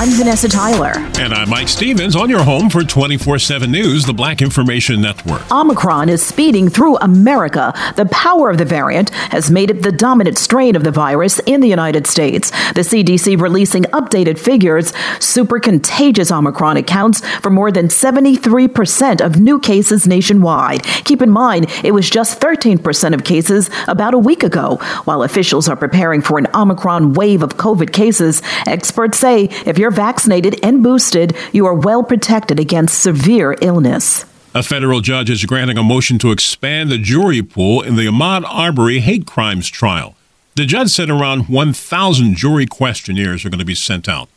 I'm Vanessa Tyler. And I'm Mike Stevens on your home for 24 7 News, the Black Information Network. Omicron is speeding through America. The power of the variant has made it the dominant strain of the virus in the United States. The CDC releasing updated figures. Super contagious Omicron accounts for more than 73% of new cases nationwide. Keep in mind, it was just 13% of cases about a week ago. While officials are preparing for an Omicron wave of COVID cases, experts say if you're vaccinated and boosted, you are well protected against severe illness. A federal judge is granting a motion to expand the jury pool in the Ahmaud Arbery hate crimes trial. The judge said around 1,000 jury questionnaires are going to be sent out.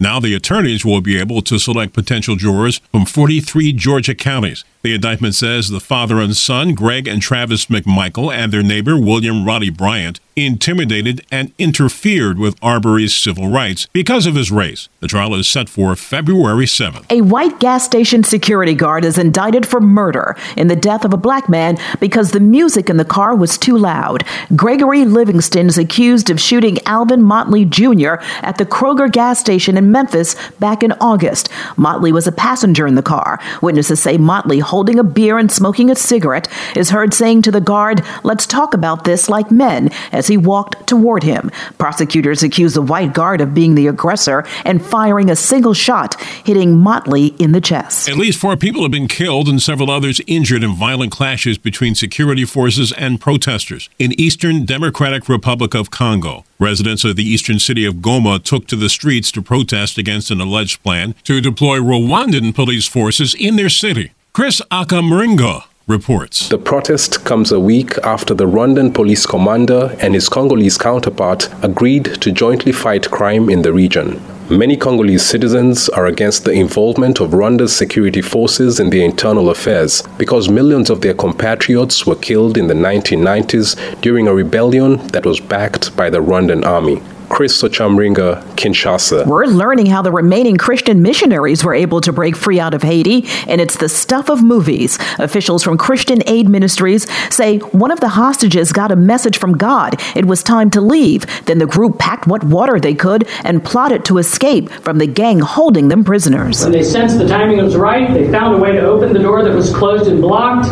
Now the attorneys will be able to select potential jurors from 43 Georgia counties. The indictment says the father and son, Greg and Travis McMichael, and their neighbor, William Roddie Bryant, intimidated and interfered with Arbery's civil rights because of his race. The trial is set for February 7th. A white gas station security guard is indicted for murder in the death of a black man because the music in the car was too loud. Gregory Livingston is accused of shooting Alvin Motley Jr. at the Kroger gas station in Memphis back in August. Motley was a passenger in the car. Witnesses say Motley holding a beer and smoking a cigarette, is heard saying to the guard, Let's talk about this like men, as he walked toward him. Prosecutors accuse the white guard of being the aggressor and firing a single shot, hitting Motley in the chest. At least four people have been killed and several others injured in violent clashes between security forces and protesters in Eastern Democratic Republic of Congo. Residents of the eastern city of Goma took to the streets to protest against an alleged plan to deploy Rwandan police forces in their city. Chris Akamringa reports. The protest comes a week after the Rwandan police commander and his Congolese counterpart agreed to jointly fight crime in the region. Many Congolese citizens are against the involvement of Rwanda's security forces in their internal affairs because millions of their compatriots were killed in the 1990s during a rebellion that was backed by the Rwandan army. Chris Sochamringa, Kinshasa. We're learning how the remaining Christian missionaries were able to break free out of Haiti, and it's the stuff of movies. Officials from Christian Aid Ministries say one of the hostages got a message from God. It was time to leave. Then the group packed what water they could and plotted to escape from the gang holding them prisoners. When they sensed the timing was right, they found a way to open the door that was closed and blocked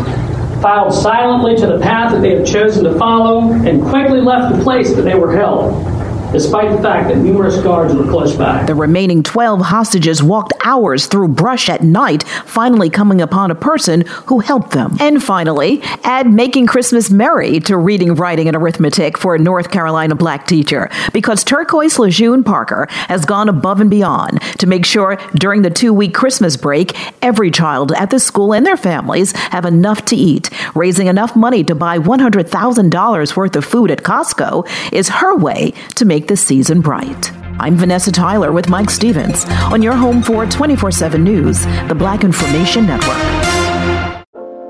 filed silently to the path that they had chosen to follow, and quickly left the place that they were held despite the fact that numerous guards were close by. The remaining 12 hostages walked hours through brush at night, finally coming upon a person who helped them. And finally, add making Christmas merry to reading, writing, and arithmetic for a North Carolina black teacher because Turquoise Lejeune Parker has gone above and beyond to make sure during the two week Christmas break, every child at the school and their families have enough to eat. Raising enough money to buy $100,000 worth of food at Costco is her way to make make the season bright. I'm Vanessa Tyler with Mike Stevens on your home for 24 7 News, the Black Information Network.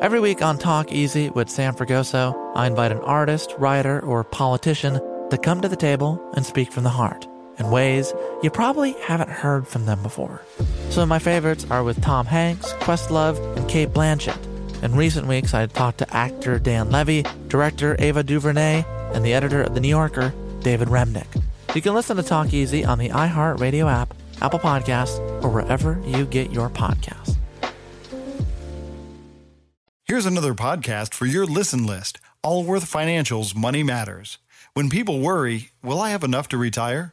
Every week on Talk Easy with Sam Fragoso, I invite an artist, writer, or politician to come to the table and speak from the heart in ways you probably haven't heard from them before. Some of my favorites are with Tom Hanks, Questlove, and Cate Blanchett. In recent weeks, I talked to actor Dan Levy, director Ava DuVernay, and the editor of The New Yorker, David Remnick. You can listen to Talk Easy on the iHeartRadio app, Apple Podcasts, or wherever you get your podcasts. Here's another podcast for your listen list Allworth Financial's Money Matters. When people worry, will I have enough to retire?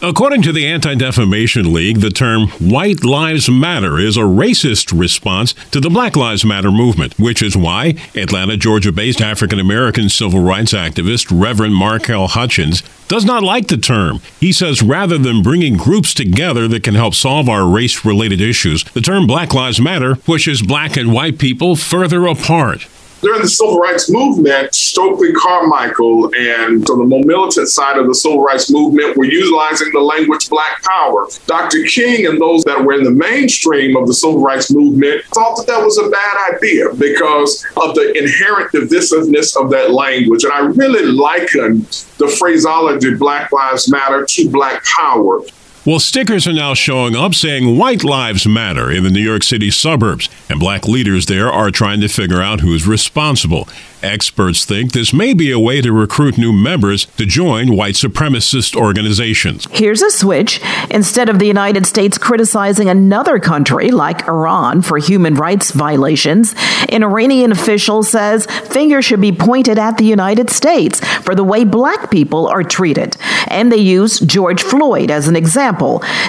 According to the Anti Defamation League, the term White Lives Matter is a racist response to the Black Lives Matter movement, which is why Atlanta, Georgia based African American civil rights activist Reverend Markel Hutchins does not like the term. He says rather than bringing groups together that can help solve our race related issues, the term Black Lives Matter pushes black and white people further apart. During the civil rights movement, Stokely Carmichael and the more militant side of the civil rights movement were utilizing the language black power. Dr. King and those that were in the mainstream of the civil rights movement thought that that was a bad idea because of the inherent divisiveness of that language. And I really liken the phraseology Black Lives Matter to Black Power. Well, stickers are now showing up saying White Lives Matter in the New York City suburbs, and black leaders there are trying to figure out who's responsible. Experts think this may be a way to recruit new members to join white supremacist organizations. Here's a switch. Instead of the United States criticizing another country like Iran for human rights violations, an Iranian official says fingers should be pointed at the United States for the way black people are treated. And they use George Floyd as an example.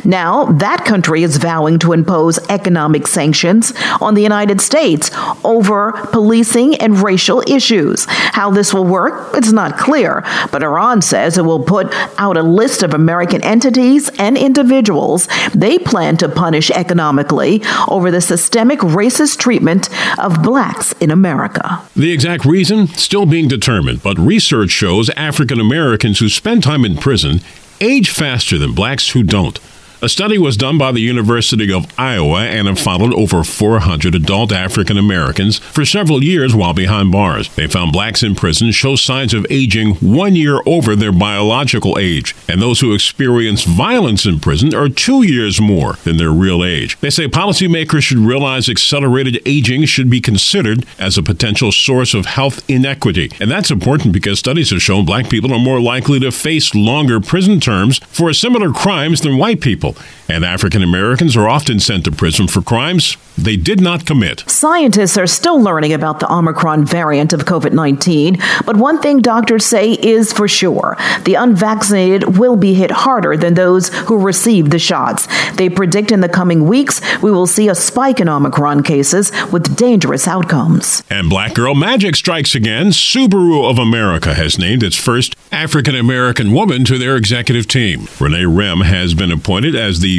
Now, that country is vowing to impose economic sanctions on the United States over policing and racial issues issues. How this will work, it's not clear, but Iran says it will put out a list of American entities and individuals they plan to punish economically over the systemic racist treatment of blacks in America. The exact reason still being determined, but research shows African Americans who spend time in prison age faster than blacks who don't. A study was done by the University of Iowa and it followed over 400 adult African Americans for several years while behind bars. They found blacks in prison show signs of aging one year over their biological age, and those who experience violence in prison are two years more than their real age. They say policymakers should realize accelerated aging should be considered as a potential source of health inequity. And that's important because studies have shown black people are more likely to face longer prison terms for similar crimes than white people people, and African Americans are often sent to prison for crimes they did not commit. Scientists are still learning about the Omicron variant of COVID 19, but one thing doctors say is for sure the unvaccinated will be hit harder than those who received the shots. They predict in the coming weeks we will see a spike in Omicron cases with dangerous outcomes. And Black Girl Magic strikes again. Subaru of America has named its first African American woman to their executive team. Renee Rem has been appointed as the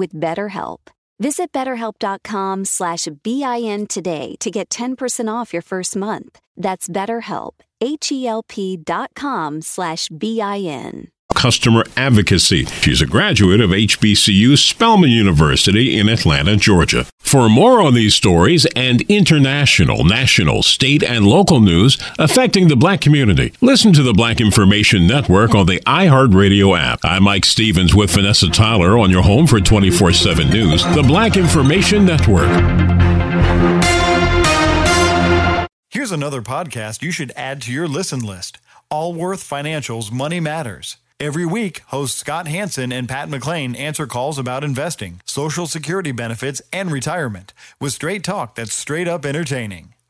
with BetterHelp. Visit betterhelp.com slash BIN today to get 10% off your first month. That's BetterHelp, H-E-L-P dot com slash B-I-N customer advocacy. She's a graduate of HBCU Spelman University in Atlanta, Georgia. For more on these stories and international, national, state, and local news affecting the black community, listen to the Black Information Network on the iHeartRadio app. I'm Mike Stevens with Vanessa Tyler on your home for 24 7 news, the Black Information Network. Here's another podcast you should add to your listen list Allworth Financial's Money Matters. Every week, hosts Scott Hanson and Pat McClain answer calls about investing, Social Security benefits, and retirement with straight talk that's straight up entertaining.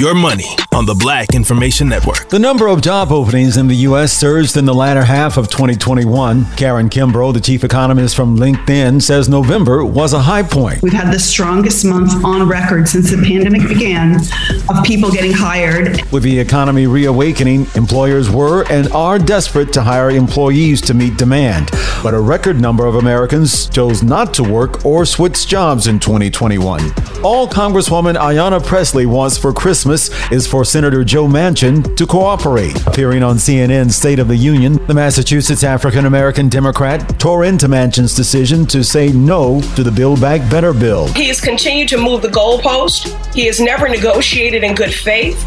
Your money on the Black Information Network. The number of job openings in the U.S. surged in the latter half of 2021. Karin Kimbrough, the chief economist from LinkedIn, says November was a high point. We've had the strongest month on record since the pandemic began of people getting hired. With the economy reawakening, employers were and are desperate to hire employees to meet demand. But a record number of Americans chose not to work or switch jobs in 2021. All Congresswoman Ayanna Presley wants for Christmas is for Senator Joe Manchin to cooperate. Appearing on CNN's State of the Union, the Massachusetts African American Democrat tore into Manchin's decision to say no to the Build Back Better bill. He has continued to move the goalpost. He has never negotiated in good faith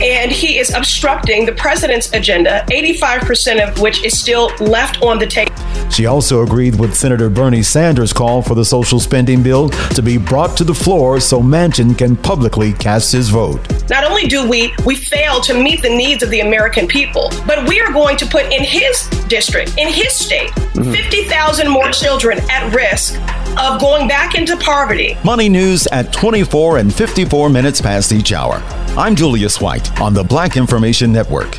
and he is obstructing the president's agenda, 85% of which is still left on the table. She also agreed with Senator Bernie Sanders' call for the social spending bill to be brought to the floor so Manchin can publicly cast his vote. Not only do we we fail to meet the needs of the American people, but we are going to put in his district, in his state, mm-hmm. 50,000 more children at risk of going back into poverty. Money news at 24 and 54 minutes past each hour. I'm Julius White on the Black Information Network.